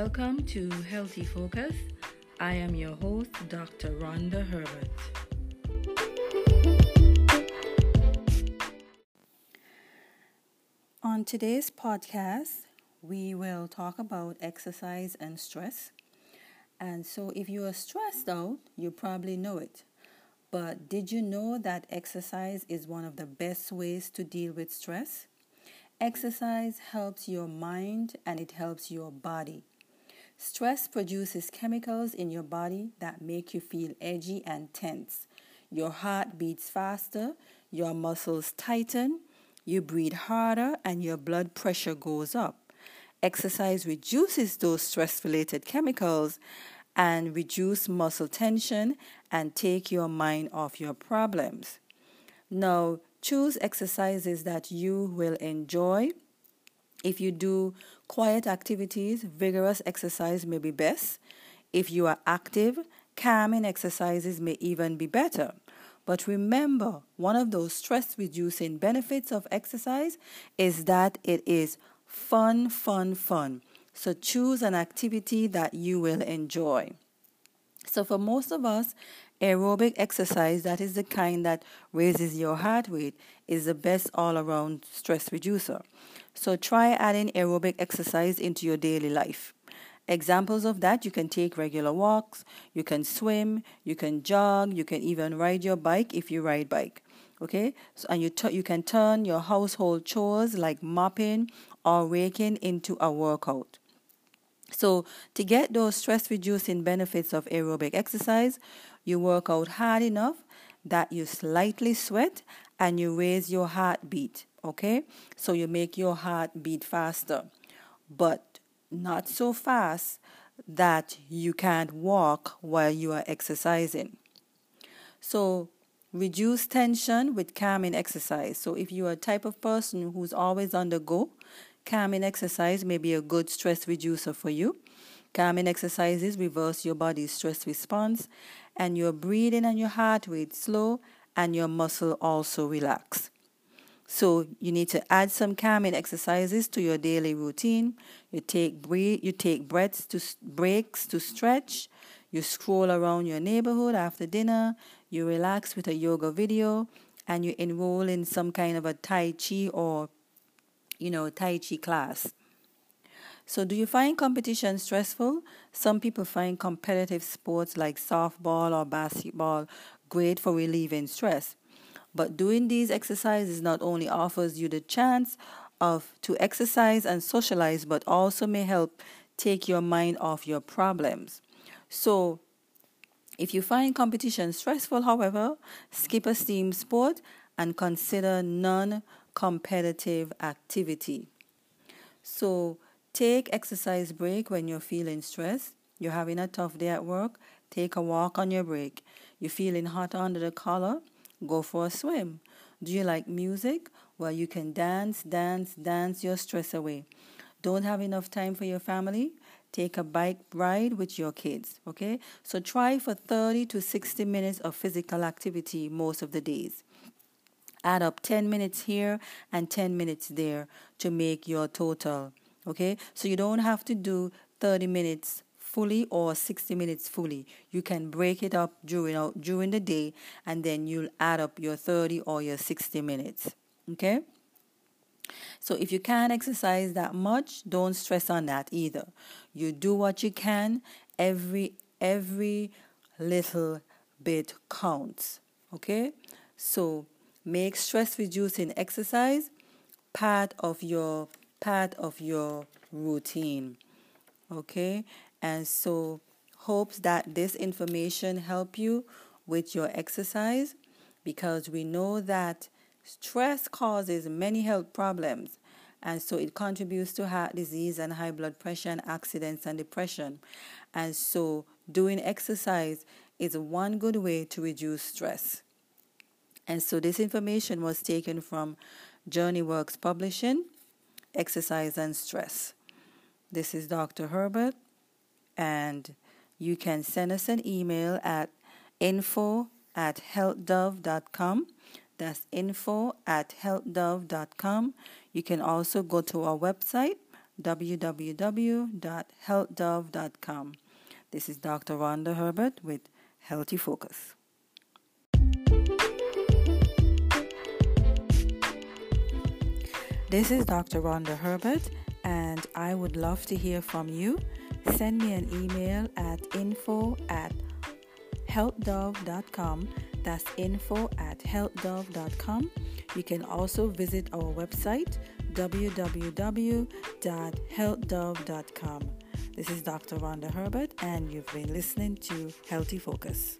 Welcome to Healthy Focus. I am your host, Dr. Rhonda Herbert. On today's podcast, we will talk about exercise and stress. And so, if you are stressed out, you probably know it. But did you know that exercise is one of the best ways to deal with stress? Exercise helps your mind and it helps your body. Stress produces chemicals in your body that make you feel edgy and tense. Your heart beats faster, your muscles tighten, you breathe harder, and your blood pressure goes up. Exercise reduces those stress related chemicals and reduce muscle tension and take your mind off your problems. Now, choose exercises that you will enjoy. If you do quiet activities, vigorous exercise may be best. If you are active, calming exercises may even be better. But remember, one of those stress reducing benefits of exercise is that it is fun, fun, fun. So choose an activity that you will enjoy. So for most of us, aerobic exercise, that is the kind that raises your heart rate, is the best all around stress reducer. So try adding aerobic exercise into your daily life. Examples of that you can take regular walks, you can swim, you can jog, you can even ride your bike if you ride bike. Okay? So and you t- you can turn your household chores like mopping or raking into a workout. So, to get those stress reducing benefits of aerobic exercise, you work out hard enough that you slightly sweat and you raise your heartbeat, okay? So, you make your heart beat faster, but not so fast that you can't walk while you are exercising. So, reduce tension with calming exercise. So, if you are a type of person who's always on the go, Calming exercise may be a good stress reducer for you. Calming exercises reverse your body's stress response, and your breathing and your heart rate slow, and your muscle also relax. So you need to add some calming exercises to your daily routine. You take breathe, you take breaths to breaks to stretch. You scroll around your neighborhood after dinner. You relax with a yoga video, and you enroll in some kind of a Tai Chi or you know, Tai Chi class. So, do you find competition stressful? Some people find competitive sports like softball or basketball great for relieving stress. But doing these exercises not only offers you the chance of to exercise and socialize, but also may help take your mind off your problems. So, if you find competition stressful, however, skip a team sport and consider non competitive activity. So take exercise break when you're feeling stressed. You're having a tough day at work, take a walk on your break. You're feeling hot under the collar, go for a swim. Do you like music? Well, you can dance, dance, dance your stress away. Don't have enough time for your family? Take a bike ride with your kids, okay? So try for 30 to 60 minutes of physical activity most of the days add up 10 minutes here and 10 minutes there to make your total. Okay, so you don't have to do 30 minutes fully or 60 minutes fully. You can break it up during during the day and then you'll add up your 30 or your 60 minutes. Okay? So if you can't exercise that much, don't stress on that either. You do what you can. Every every little bit counts. Okay? So Make stress reducing exercise part of your part of your routine. Okay? And so hopes that this information help you with your exercise because we know that stress causes many health problems and so it contributes to heart disease and high blood pressure and accidents and depression. And so doing exercise is one good way to reduce stress. And so this information was taken from Journey Works Publishing, Exercise and Stress. This is Dr. Herbert, and you can send us an email at info at healthdove.com. That's info at healthdove.com. You can also go to our website, www.healthdove.com. This is Dr. Rhonda Herbert with Healthy Focus. This is Dr. Rhonda Herbert, and I would love to hear from you. Send me an email at info at healthdove.com. That's info at healthdove.com. You can also visit our website www.healthdove.com. This is Dr. Rhonda Herbert, and you've been listening to Healthy Focus.